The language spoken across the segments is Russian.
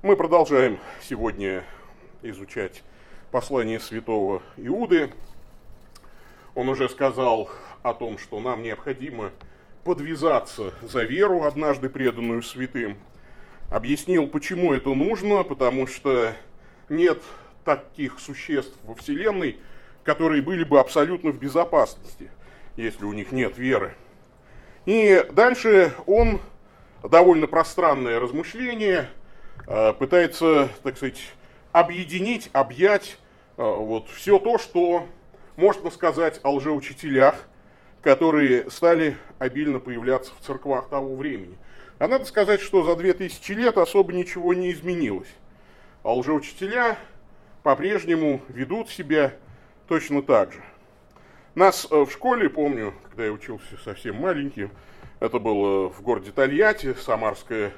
Мы продолжаем сегодня изучать послание святого Иуды. Он уже сказал о том, что нам необходимо подвязаться за веру, однажды преданную святым. Объяснил, почему это нужно, потому что нет таких существ во Вселенной, которые были бы абсолютно в безопасности, если у них нет веры. И дальше он довольно пространное размышление пытается, так сказать, объединить, объять э, вот все то, что можно сказать о лжеучителях, которые стали обильно появляться в церквах того времени. А надо сказать, что за 2000 лет особо ничего не изменилось. А лжеучителя по-прежнему ведут себя точно так же. Нас э, в школе, помню, когда я учился совсем маленьким, это было в городе Тольятти, Самарская э,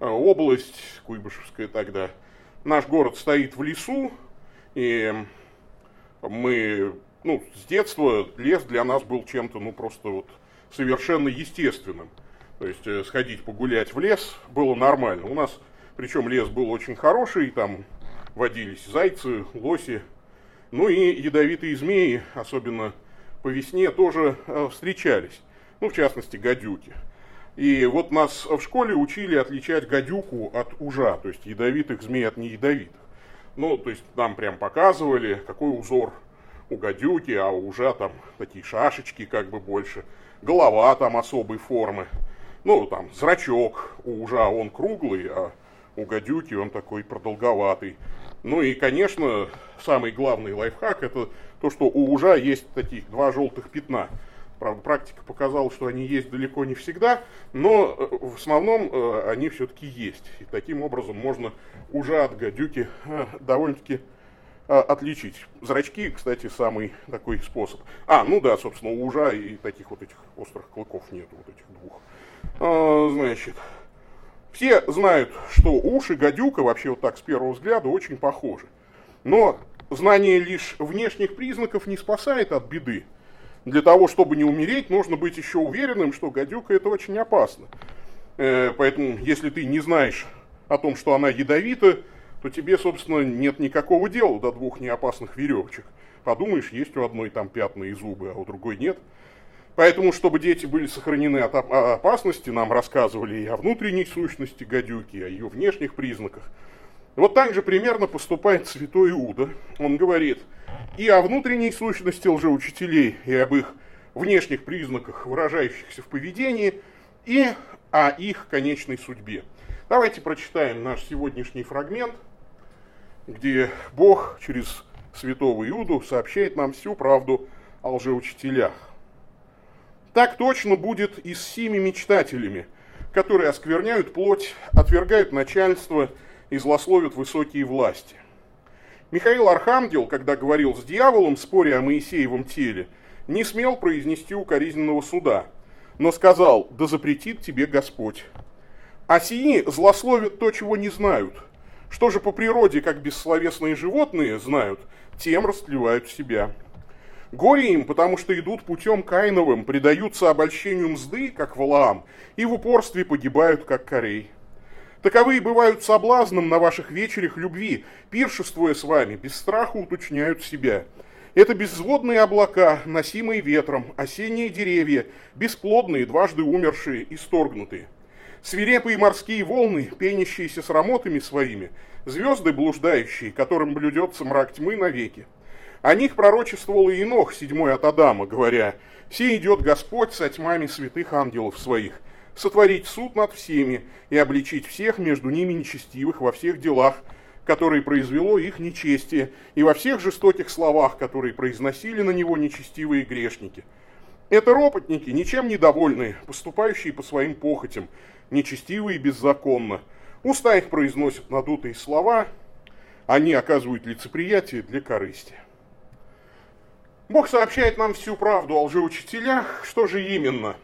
область, Куйбышевская тогда. Наш город стоит в лесу, и мы, ну, с детства лес для нас был чем-то, ну, просто вот совершенно естественным. То есть э, сходить погулять в лес было нормально. У нас, причем лес был очень хороший, там водились зайцы, лоси, ну и ядовитые змеи, особенно по весне, тоже э, встречались ну, в частности, гадюки. И вот нас в школе учили отличать гадюку от ужа, то есть ядовитых змей от неядовитых. Ну, то есть нам прям показывали, какой узор у гадюки, а у ужа там такие шашечки как бы больше, голова там особой формы. Ну, там зрачок у ужа он круглый, а у гадюки он такой продолговатый. Ну и, конечно, самый главный лайфхак это то, что у ужа есть таких два желтых пятна – Правда, практика показала, что они есть далеко не всегда, но э, в основном э, они все-таки есть. И таким образом можно уже от гадюки э, довольно-таки отличить. Зрачки, кстати, самый такой способ. А, ну да, собственно, у ужа и таких вот этих острых клыков нет, вот этих двух. А, значит, все знают, что уши гадюка вообще вот так с первого взгляда очень похожи. Но знание лишь внешних признаков не спасает от беды для того, чтобы не умереть, нужно быть еще уверенным, что гадюка это очень опасно. Э, поэтому, если ты не знаешь о том, что она ядовита, то тебе, собственно, нет никакого дела до двух неопасных веревочек. Подумаешь, есть у одной там пятна и зубы, а у другой нет. Поэтому, чтобы дети были сохранены от опасности, нам рассказывали и о внутренней сущности гадюки, и о ее внешних признаках. Вот так же примерно поступает святой Иуда. Он говорит и о внутренней сущности лжеучителей, и об их внешних признаках, выражающихся в поведении, и о их конечной судьбе. Давайте прочитаем наш сегодняшний фрагмент, где Бог через святого Иуду сообщает нам всю правду о лжеучителях. Так точно будет и с сими мечтателями, которые оскверняют плоть, отвергают начальство – и злословят высокие власти. Михаил Архангел, когда говорил с дьяволом, споря о Моисеевом теле, не смел произнести укоризненного суда, но сказал, да запретит тебе Господь. А сии злословят то, чего не знают. Что же по природе, как бессловесные животные знают, тем растлевают себя. Горе им, потому что идут путем Каиновым, предаются обольщению мзды, как Валаам, и в упорстве погибают, как Корей. Таковые бывают соблазном на ваших вечерях любви, пиршествуя с вами, без страха уточняют себя. Это безводные облака, носимые ветром, осенние деревья, бесплодные, дважды умершие, исторгнутые. Свирепые морские волны, пенящиеся с рамотами своими, звезды блуждающие, которым блюдется мрак тьмы навеки. О них пророчествовал Инох, седьмой от Адама, говоря, «Все идет Господь со тьмами святых ангелов своих, сотворить суд над всеми и обличить всех между ними нечестивых во всех делах, которые произвело их нечестие, и во всех жестоких словах, которые произносили на него нечестивые грешники. Это ропотники, ничем недовольные, поступающие по своим похотям, нечестивые беззаконно. Уста их произносят надутые слова, они оказывают лицеприятие для корысти. Бог сообщает нам всю правду о лжеучителях. Что же именно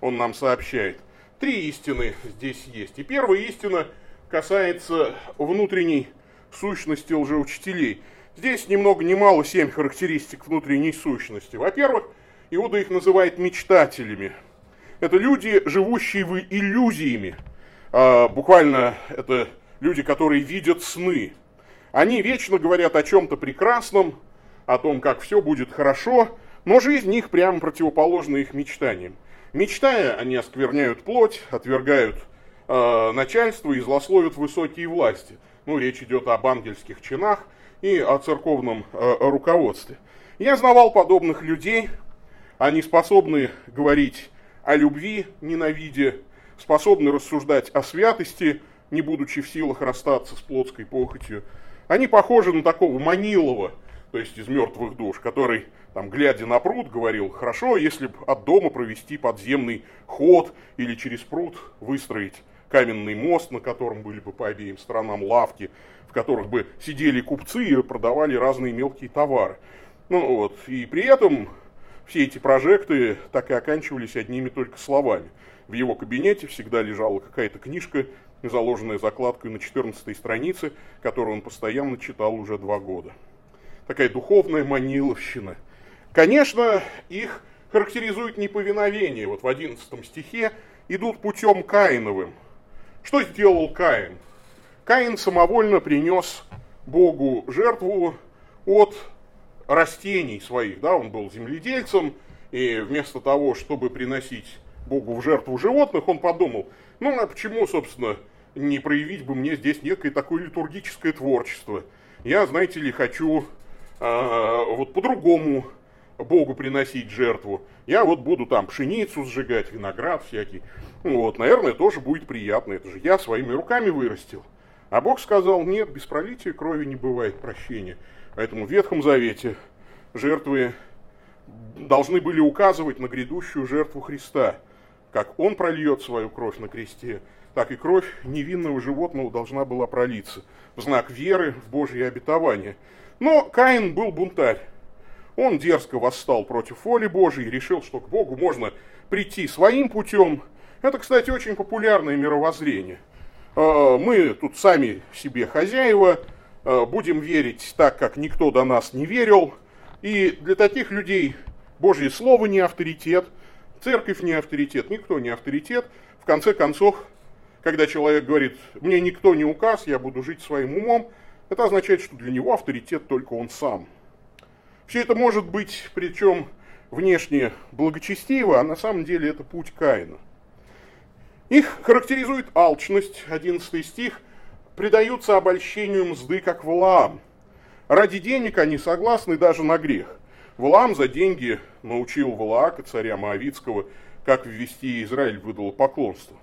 Он нам сообщает? Три истины здесь есть. И первая истина касается внутренней сущности лжеучителей. Здесь ни много ни мало семь характеристик внутренней сущности. Во-первых, Иуда их называет мечтателями. Это люди, живущие в иллюзиями. А, буквально это люди, которые видят сны. Они вечно говорят о чем-то прекрасном, о том, как все будет хорошо, но жизнь их прямо противоположна их мечтаниям. Мечтая, они оскверняют плоть, отвергают э, начальство и злословят высокие власти. Ну, речь идет об ангельских чинах и о церковном э, руководстве. Я знавал подобных людей, они способны говорить о любви, ненавидя, способны рассуждать о святости, не будучи в силах расстаться с плотской похотью. Они похожи на такого Манилова, то есть из мертвых душ, который, там, глядя на пруд, говорил, хорошо, если бы от дома провести подземный ход или через пруд выстроить каменный мост, на котором были бы по обеим сторонам лавки, в которых бы сидели купцы и продавали разные мелкие товары. Ну вот, и при этом все эти прожекты так и оканчивались одними только словами. В его кабинете всегда лежала какая-то книжка, заложенная закладкой на 14 странице, которую он постоянно читал уже два года. Такая духовная маниловщина. Конечно, их характеризует неповиновение. Вот в 11 стихе идут путем Каиновым. Что сделал Каин? Каин самовольно принес Богу жертву от растений своих, да, он был земледельцем, и вместо того, чтобы приносить Богу в жертву животных, он подумал, ну а почему, собственно, не проявить бы мне здесь некое такое литургическое творчество? Я, знаете ли, хочу вот по-другому Богу приносить жертву. Я вот буду там пшеницу сжигать, виноград всякий. Вот, наверное, тоже будет приятно. Это же я своими руками вырастил. А Бог сказал, нет, без пролития крови не бывает прощения. Поэтому в Ветхом Завете жертвы должны были указывать на грядущую жертву Христа. Как Он прольет свою кровь на кресте, так и кровь невинного животного должна была пролиться в знак веры в Божье обетование. Но Каин был бунтарь. Он дерзко восстал против воли Божьей и решил, что к Богу можно прийти своим путем. Это, кстати, очень популярное мировоззрение. А, мы тут сами себе хозяева, а, будем верить так, как никто до нас не верил – и для таких людей Божье Слово не авторитет, церковь не авторитет, никто не авторитет. В конце концов, когда человек говорит, мне никто не указ, я буду жить своим умом, это означает, что для него авторитет только он сам. Все это может быть, причем внешне благочестиво, а на самом деле это путь Каина. Их характеризует алчность, 11 стих, предаются обольщению мзды, как Валаам – Ради денег они согласны даже на грех. Валаам за деньги научил Валаака, царя Моавицкого, как ввести Израиль в поклонство.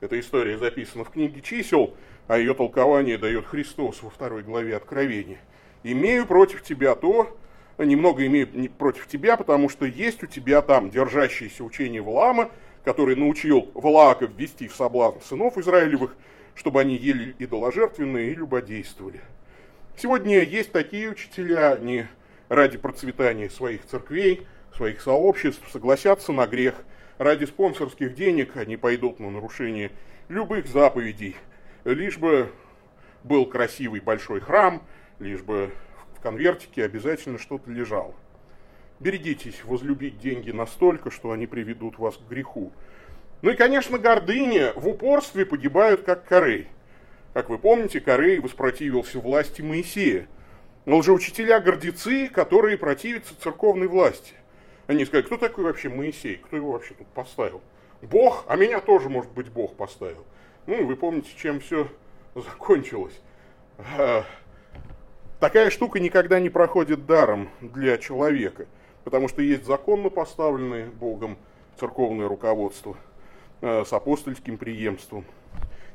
Эта история записана в книге чисел, а ее толкование дает Христос во второй главе Откровения. «Имею против тебя то, немного имею против тебя, потому что есть у тебя там держащееся учение Валаама, который научил Валаака ввести в соблазн сынов Израилевых, чтобы они ели идоложертвенные и любодействовали. Сегодня есть такие учителя, они ради процветания своих церквей, своих сообществ согласятся на грех. Ради спонсорских денег они пойдут на нарушение любых заповедей, лишь бы был красивый большой храм, лишь бы в конвертике обязательно что-то лежало. Берегитесь возлюбить деньги настолько, что они приведут вас к греху. Ну и, конечно, гордыня в упорстве погибают, как корей. Как вы помните, Корей воспротивился власти Моисея. Но лжеучителя-гордецы, которые противятся церковной власти. Они сказали, кто такой вообще Моисей? Кто его вообще тут поставил? Бог, а меня тоже, может быть, Бог поставил. Ну, вы помните, чем все закончилось. А, такая штука никогда не проходит даром для человека, потому что есть законно поставленное Богом церковное руководство а, с апостольским преемством,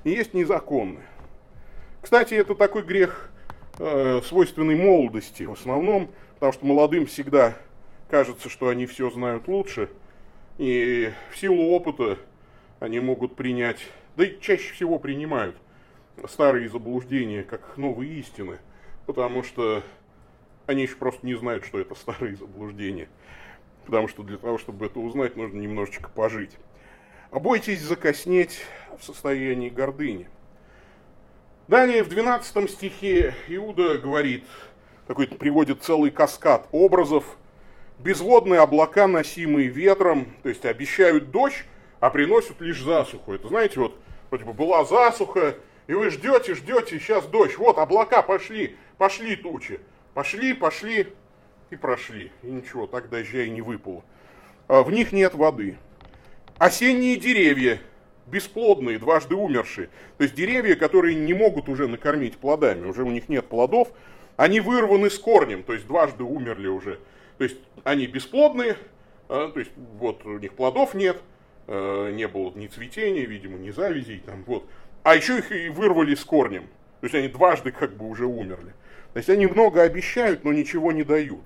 и есть незаконное. Кстати, это такой грех, э, свойственный молодости в основном, потому что молодым всегда кажется, что они все знают лучше, и в силу опыта они могут принять, да и чаще всего принимают старые заблуждения как новые истины, потому что они еще просто не знают, что это старые заблуждения. Потому что для того, чтобы это узнать, нужно немножечко пожить. А закоснеть в состоянии гордыни – Далее в 12 стихе Иуда говорит, такой приводит целый каскад образов, безводные облака, носимые ветром, то есть обещают дождь, а приносят лишь засуху. Это знаете, вот вроде бы была засуха, И вы ждете, ждете, сейчас дождь, вот облака пошли, пошли тучи, пошли, пошли и прошли. И ничего, так дождя и не выпало. А в них нет воды. Осенние деревья, бесплодные, дважды умершие. То есть деревья, которые не могут уже накормить плодами, уже у них нет плодов, они вырваны с корнем, то есть дважды умерли уже. То есть они бесплодные, а, то есть вот у них плодов нет, не было ни цветения, видимо, ни завязей, там, вот. а еще их и вырвали с корнем. То есть они дважды как бы уже умерли. То есть они много обещают, но ничего не дают.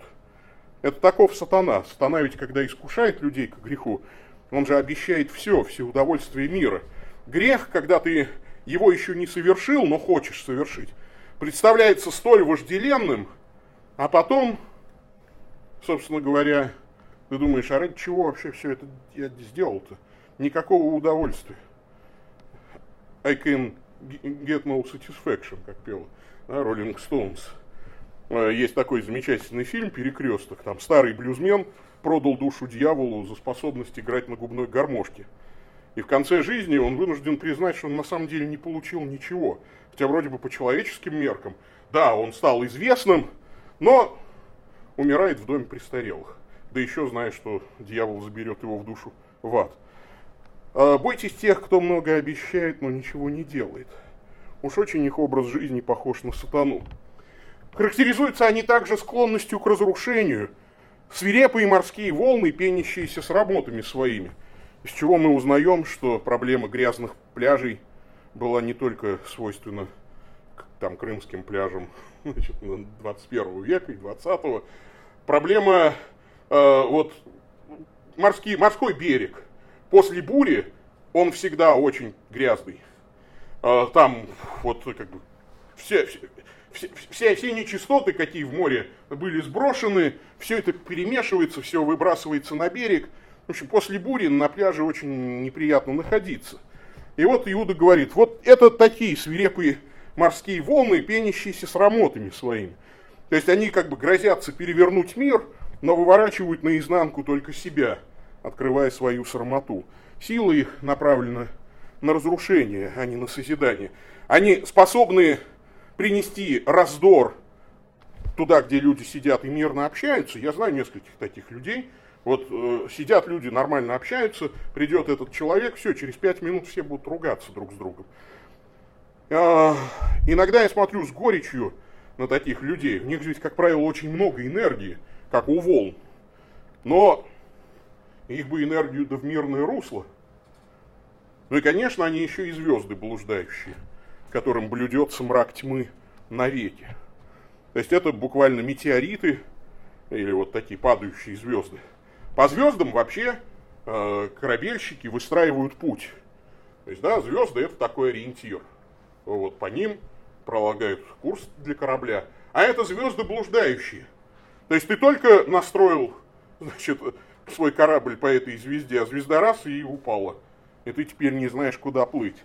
Это таков сатана. Сатана ведь, когда искушает людей к греху, он же обещает все, все удовольствия мира. Грех, когда ты его еще не совершил, но хочешь совершить, представляется столь вожделенным, а потом, собственно говоря, ты думаешь, а ради чего вообще все это я сделал-то? Никакого удовольствия. I can get no satisfaction, как пел да, Rolling Stones. Э, есть такой замечательный фильм «Перекресток». Там старый блюзмен продал душу дьяволу за способность играть на губной гармошке. И в конце жизни он вынужден признать, что он на самом деле не получил ничего. Хотя вроде бы по человеческим меркам, да, он стал известным, но умирает в доме престарелых. Да еще зная, что дьявол заберет его в душу в ад. А, бойтесь тех, кто много обещает, но ничего не делает. Уж очень их образ жизни похож на сатану. Характеризуются они также склонностью к разрушению, свирепые морские волны, пенящиеся с работами своими, из чего мы узнаем, что проблема грязных пляжей была не только свойственна там, крымским пляжам значит, 21 века и 20 Проблема, э, вот, морский, морской берег. После бури он всегда очень грязный. Э, там вот как бы все все, все, все нечистоты, какие в море были сброшены, все это перемешивается, все выбрасывается на берег. В общем, после бури на пляже очень неприятно находиться. И вот Иуда говорит, вот это такие свирепые морские волны, пенящиеся с рамотами своими. То есть они как бы грозятся перевернуть мир, но выворачивают наизнанку только себя, открывая свою срамоту. Сила их направлена на разрушение, а не на созидание. Они способны принести раздор туда, где люди сидят и мирно общаются. Я знаю нескольких таких людей. Вот э, сидят люди, нормально общаются, придет этот человек, все, через пять минут все будут ругаться друг с другом. Э, иногда я смотрю с горечью на таких людей. У них здесь, как правило, очень много энергии, как у волн. Но их бы энергию да в мирное русло. Ну и, конечно, они еще и звезды блуждающие которым блюдется мрак тьмы навеки. То есть это буквально метеориты или вот такие падающие звезды. По звездам вообще э, корабельщики выстраивают путь. То есть, да, звезды это такой ориентир. Вот по ним пролагают курс для корабля. А это звезды блуждающие. То есть ты только настроил, значит, свой корабль по этой звезде, а звезда раз и упала. И ты теперь не знаешь, куда плыть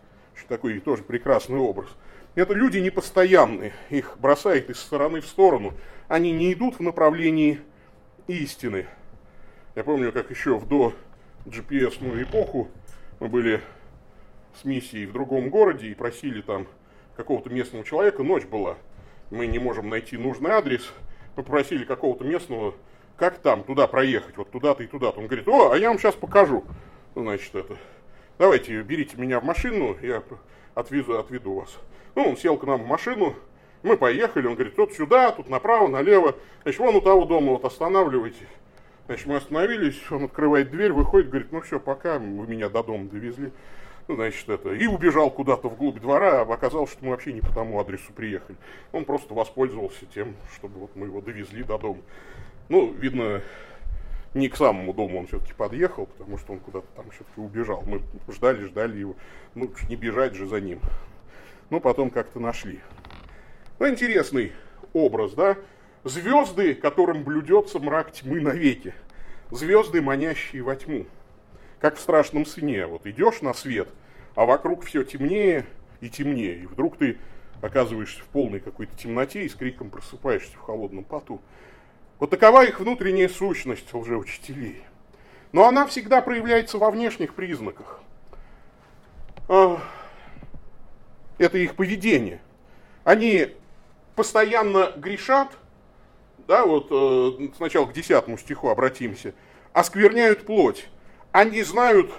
такой тоже прекрасный образ. Это люди непостоянные, их бросает из стороны в сторону. Они не идут в направлении истины. Я помню, как еще в до GPS-ную эпоху мы были с миссией в другом городе и просили там какого-то местного человека, ночь была, мы не можем найти нужный адрес, попросили какого-то местного, как там, туда проехать, вот туда-то и туда-то. Он говорит, о, а я вам сейчас покажу. Значит, это, давайте, берите меня в машину, я отвезу, отведу вас. Ну, он сел к нам в машину, мы поехали, он говорит, вот сюда, тут направо, налево, значит, вон у того дома вот останавливайте. Значит, мы остановились, он открывает дверь, выходит, говорит, ну все, пока, вы меня до дома довезли. Значит, это, и убежал куда-то вглубь двора, а оказалось, что мы вообще не по тому адресу приехали. Он просто воспользовался тем, чтобы вот мы его довезли до дома. Ну, видно, не к самому дому он все-таки подъехал, потому что он куда-то там все-таки убежал. Мы ждали, ждали его. Ну, не бежать же за ним. Ну, потом как-то нашли. Ну, интересный образ, да? Звезды, которым блюдется мрак тьмы навеки. Звезды, манящие во тьму. Как в страшном сне. Вот идешь на свет, а вокруг все темнее и темнее. И вдруг ты оказываешься в полной какой-то темноте и с криком просыпаешься в холодном поту. Вот такова их внутренняя сущность лжеучителей. Но она всегда проявляется во внешних признаках. А, это их поведение. Они постоянно грешат, да, вот э, сначала к десятому стиху обратимся, оскверняют плоть. Они знают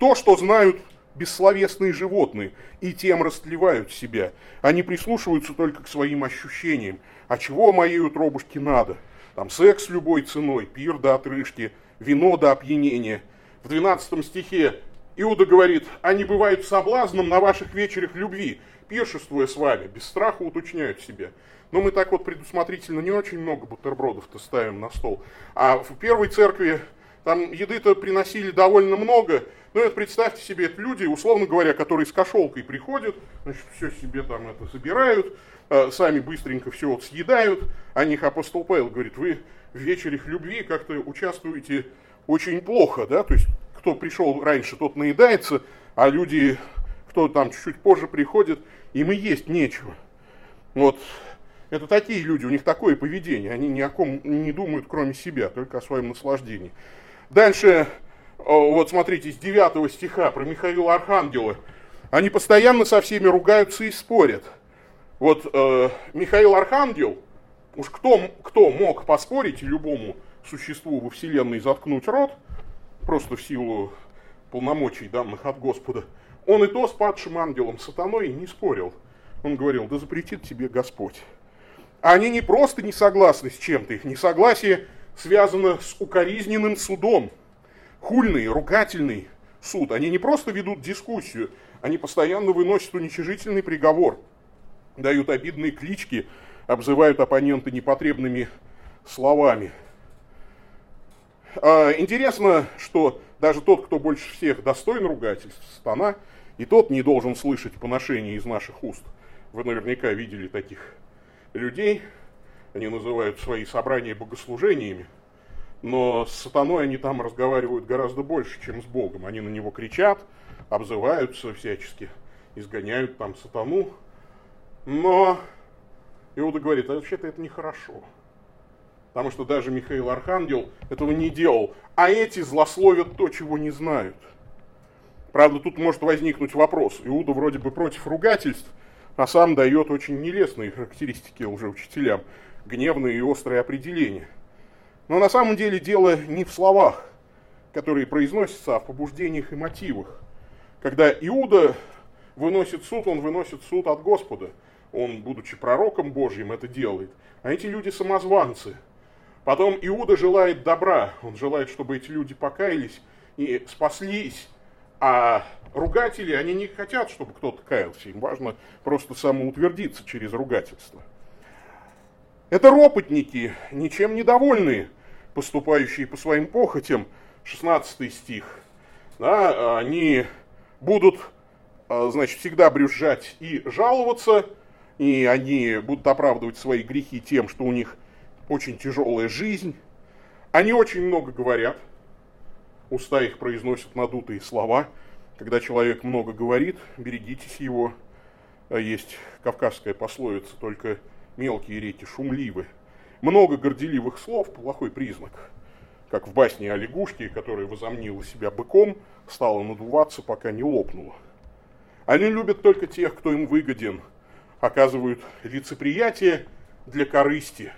то, что знают бессловесные животные, и тем растлевают себя. Они прислушиваются только к своим ощущениям. А чего моей утробушке надо? Там секс любой ценой, пир до отрыжки, вино до опьянения. В 12 стихе Иуда говорит, они бывают соблазном на ваших вечерах любви, пиршествуя с вами, без страха уточняют себя. Но мы так вот предусмотрительно не очень много бутербродов-то ставим на стол. А в первой церкви там еды-то приносили довольно много, ну, это представьте себе, это люди, условно говоря, которые с кошелкой приходят, значит, все себе там это собирают, э, сами быстренько все вот съедают. О них апостол Павел говорит, вы в вечерях любви как-то участвуете очень плохо, да, то есть кто пришел раньше, тот наедается, а люди, кто там чуть-чуть позже приходит, им и есть нечего. Вот, это такие люди, у них такое поведение, они ни о ком не думают, кроме себя, только о своем наслаждении. Дальше вот смотрите, с 9 стиха про Михаила Архангела, они постоянно со всеми ругаются и спорят. Вот э, Михаил Архангел, уж кто, кто мог поспорить любому существу во Вселенной заткнуть рот, просто в силу полномочий данных от Господа, он и то с падшим ангелом сатаной не спорил. Он говорил, да запретит тебе Господь. А они не просто не согласны с чем-то, их несогласие связано с укоризненным судом – хульный, ругательный суд. Они не просто ведут дискуссию, они постоянно выносят уничижительный приговор, дают обидные клички, обзывают оппонента непотребными словами. А, интересно, что даже тот, кто больше всех достоин ругательств, стана, и тот не должен слышать поношения из наших уст. Вы наверняка видели таких людей, они называют свои собрания богослужениями, но с сатаной они там разговаривают гораздо больше, чем с Богом. Они на него кричат, обзываются всячески, изгоняют там сатану. Но Иуда говорит, а вообще-то это нехорошо. Потому что даже Михаил Архангел этого не делал. А эти злословят то, чего не знают. Правда, тут может возникнуть вопрос. Иуда вроде бы против ругательств, а сам дает очень нелестные характеристики уже учителям. Гневные и острые определения – но на самом деле дело не в словах, которые произносятся, а в побуждениях и мотивах. Когда Иуда выносит суд, он выносит суд от Господа. Он, будучи пророком Божьим, это делает. А эти люди самозванцы. Потом Иуда желает добра. Он желает, чтобы эти люди покаялись и спаслись. А ругатели, они не хотят, чтобы кто-то каялся. Им важно просто самоутвердиться через ругательство. Это ропотники, ничем недовольные, поступающие по своим похотям, 16 стих. Да, они будут, а, значит, всегда брюзжать и жаловаться, и они будут оправдывать свои грехи тем, что у них очень тяжелая жизнь. Они очень много говорят, уста их произносят надутые слова. Когда человек много говорит, берегитесь его. Есть кавказская пословица, только мелкие реки шумливы. Много горделивых слов – плохой признак. Как в басне о лягушке, которая возомнила себя быком, стала надуваться, пока не лопнула. Они любят только тех, кто им выгоден, оказывают лицеприятие для корысти.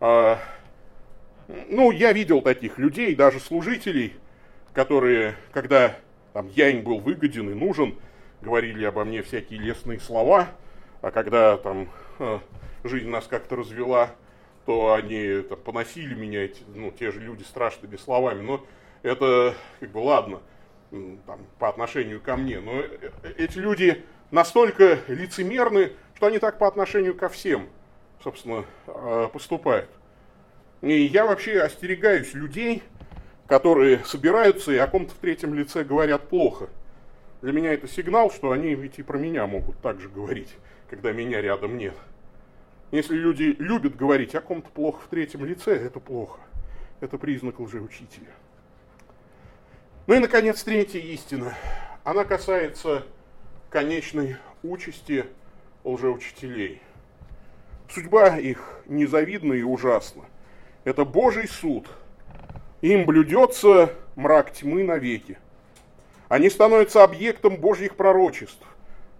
А, ну, я видел таких людей, даже служителей, которые, когда там, я им был выгоден и нужен, говорили обо мне всякие лестные слова, а когда там жизнь нас как-то развела, то они там, поносили меня, эти, ну, те же люди страшными словами. Но это, как бы, ладно, там, по отношению ко мне. Но э, эти люди настолько лицемерны, что они так по отношению ко всем, собственно, поступают. И я вообще остерегаюсь людей, которые собираются и о ком-то в третьем лице говорят плохо. Для меня это сигнал, что они ведь и про меня могут так же говорить, когда меня рядом нет. Если люди любят говорить о ком-то плохо в третьем лице, это плохо. Это признак лжеучителя. Ну и, наконец, третья истина. Она касается конечной участи лжеучителей. Судьба их незавидна и ужасна. Это Божий суд. Им блюдется мрак тьмы навеки. Они становятся объектом Божьих пророчеств.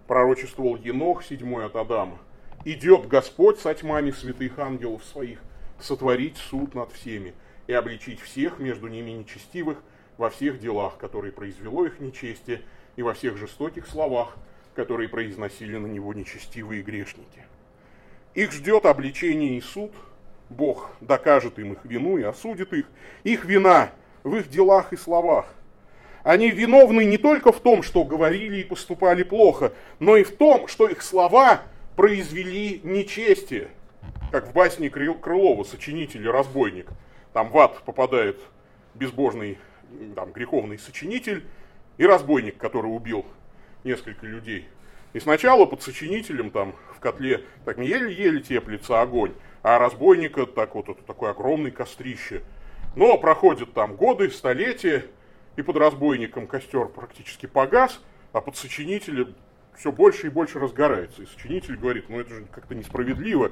пророчествовал Енох, седьмой от Адама. «Идет Господь со тьмами святых ангелов своих, сотворить суд над всеми и обличить всех между ними нечестивых во всех делах, которые произвело их нечестие, и во всех жестоких словах, которые произносили на него нечестивые грешники. Их ждет обличение и суд, Бог докажет им их вину и осудит их. Их вина в их делах и словах. Они виновны не только в том, что говорили и поступали плохо, но и в том, что их слова произвели нечестие. Как в басне Крылова, сочинитель и разбойник. Там в ад попадает безбожный, там, греховный сочинитель и разбойник, который убил несколько людей. И сначала под сочинителем там в котле так не еле-еле теплится огонь, а разбойника так вот это такое огромное кострище. Но проходят там годы, столетия, и под разбойником костер практически погас, а под сочинителем все больше и больше разгорается. И сочинитель говорит, ну это же как-то несправедливо.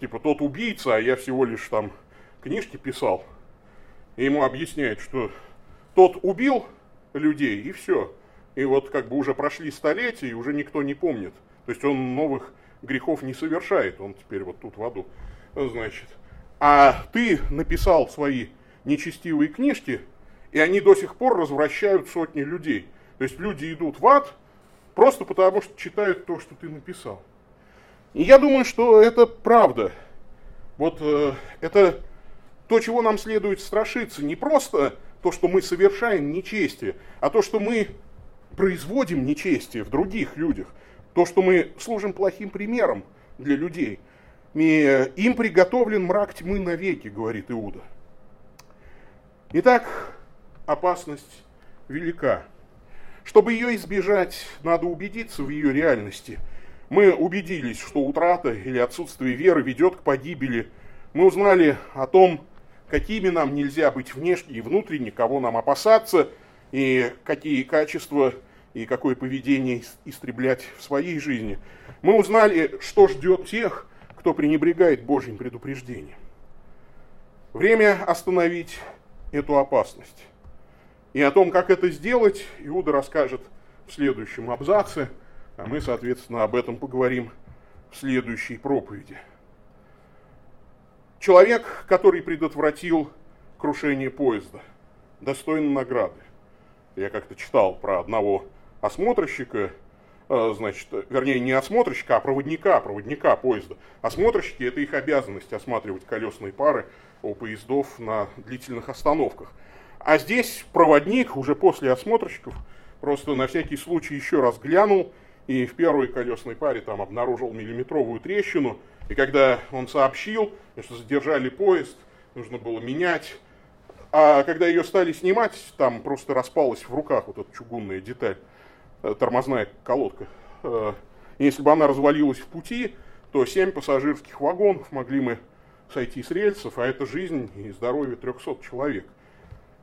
Типа тот убийца, а я всего лишь там книжки писал. И ему объясняют, что тот убил людей, и все. И вот как бы уже прошли столетия, и уже никто не помнит. То есть он новых грехов не совершает, он теперь вот тут в аду, значит. А ты написал свои нечестивые книжки, и они до сих пор развращают сотни людей. То есть люди идут в ад просто потому, что читают то, что ты написал. И я думаю, что это правда. Вот э, это то, чего нам следует страшиться. Не просто то, что мы совершаем нечестие, а то, что мы производим нечестие в других людях. То, что мы служим плохим примером для людей. И э, им приготовлен мрак тьмы навеки, говорит Иуда. Итак, опасность велика. Чтобы ее избежать, надо убедиться в ее реальности. Мы убедились, что утрата или отсутствие веры ведет к погибели. Мы узнали о том, какими нам нельзя быть внешне и внутренне, кого нам опасаться, и какие качества и какое поведение истреблять в своей жизни. Мы узнали, что ждет тех, кто пренебрегает Божьим предупреждением. Время остановить эту опасность. И о том, как это сделать, Иуда расскажет в следующем абзаце, а мы, соответственно, об этом поговорим в следующей проповеди. Человек, который предотвратил крушение поезда, достоин награды. Я как-то читал про одного осмотрщика, э, значит, вернее, не осмотрщика, а проводника, проводника поезда. Осмотрщики – это их обязанность осматривать колесные пары у поездов на длительных остановках. А здесь проводник уже после осмотрщиков просто на всякий случай еще раз глянул и в первой колесной паре там обнаружил миллиметровую трещину. И когда он сообщил, что задержали поезд, нужно было менять. А когда ее стали снимать, там просто распалась в руках вот эта чугунная деталь, э, тормозная колодка. Э, если бы она развалилась в пути, то семь пассажирских вагонов могли мы сойти с рельсов, а это жизнь и здоровье 300 человек.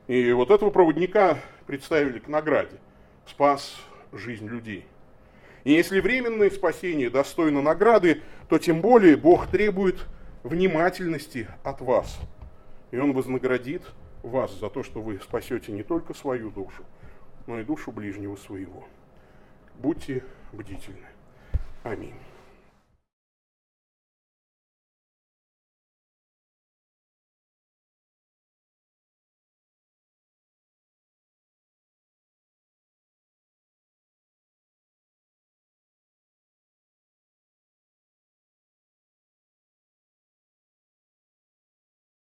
И вот этого проводника представили к награде. Спас жизнь людей. И если временное спасение достойно награды, то тем более Бог требует внимательности от вас. И Он вознаградит вас за то, что вы спасете не только свою душу, но и душу ближнего своего. Будьте бдительны. Аминь.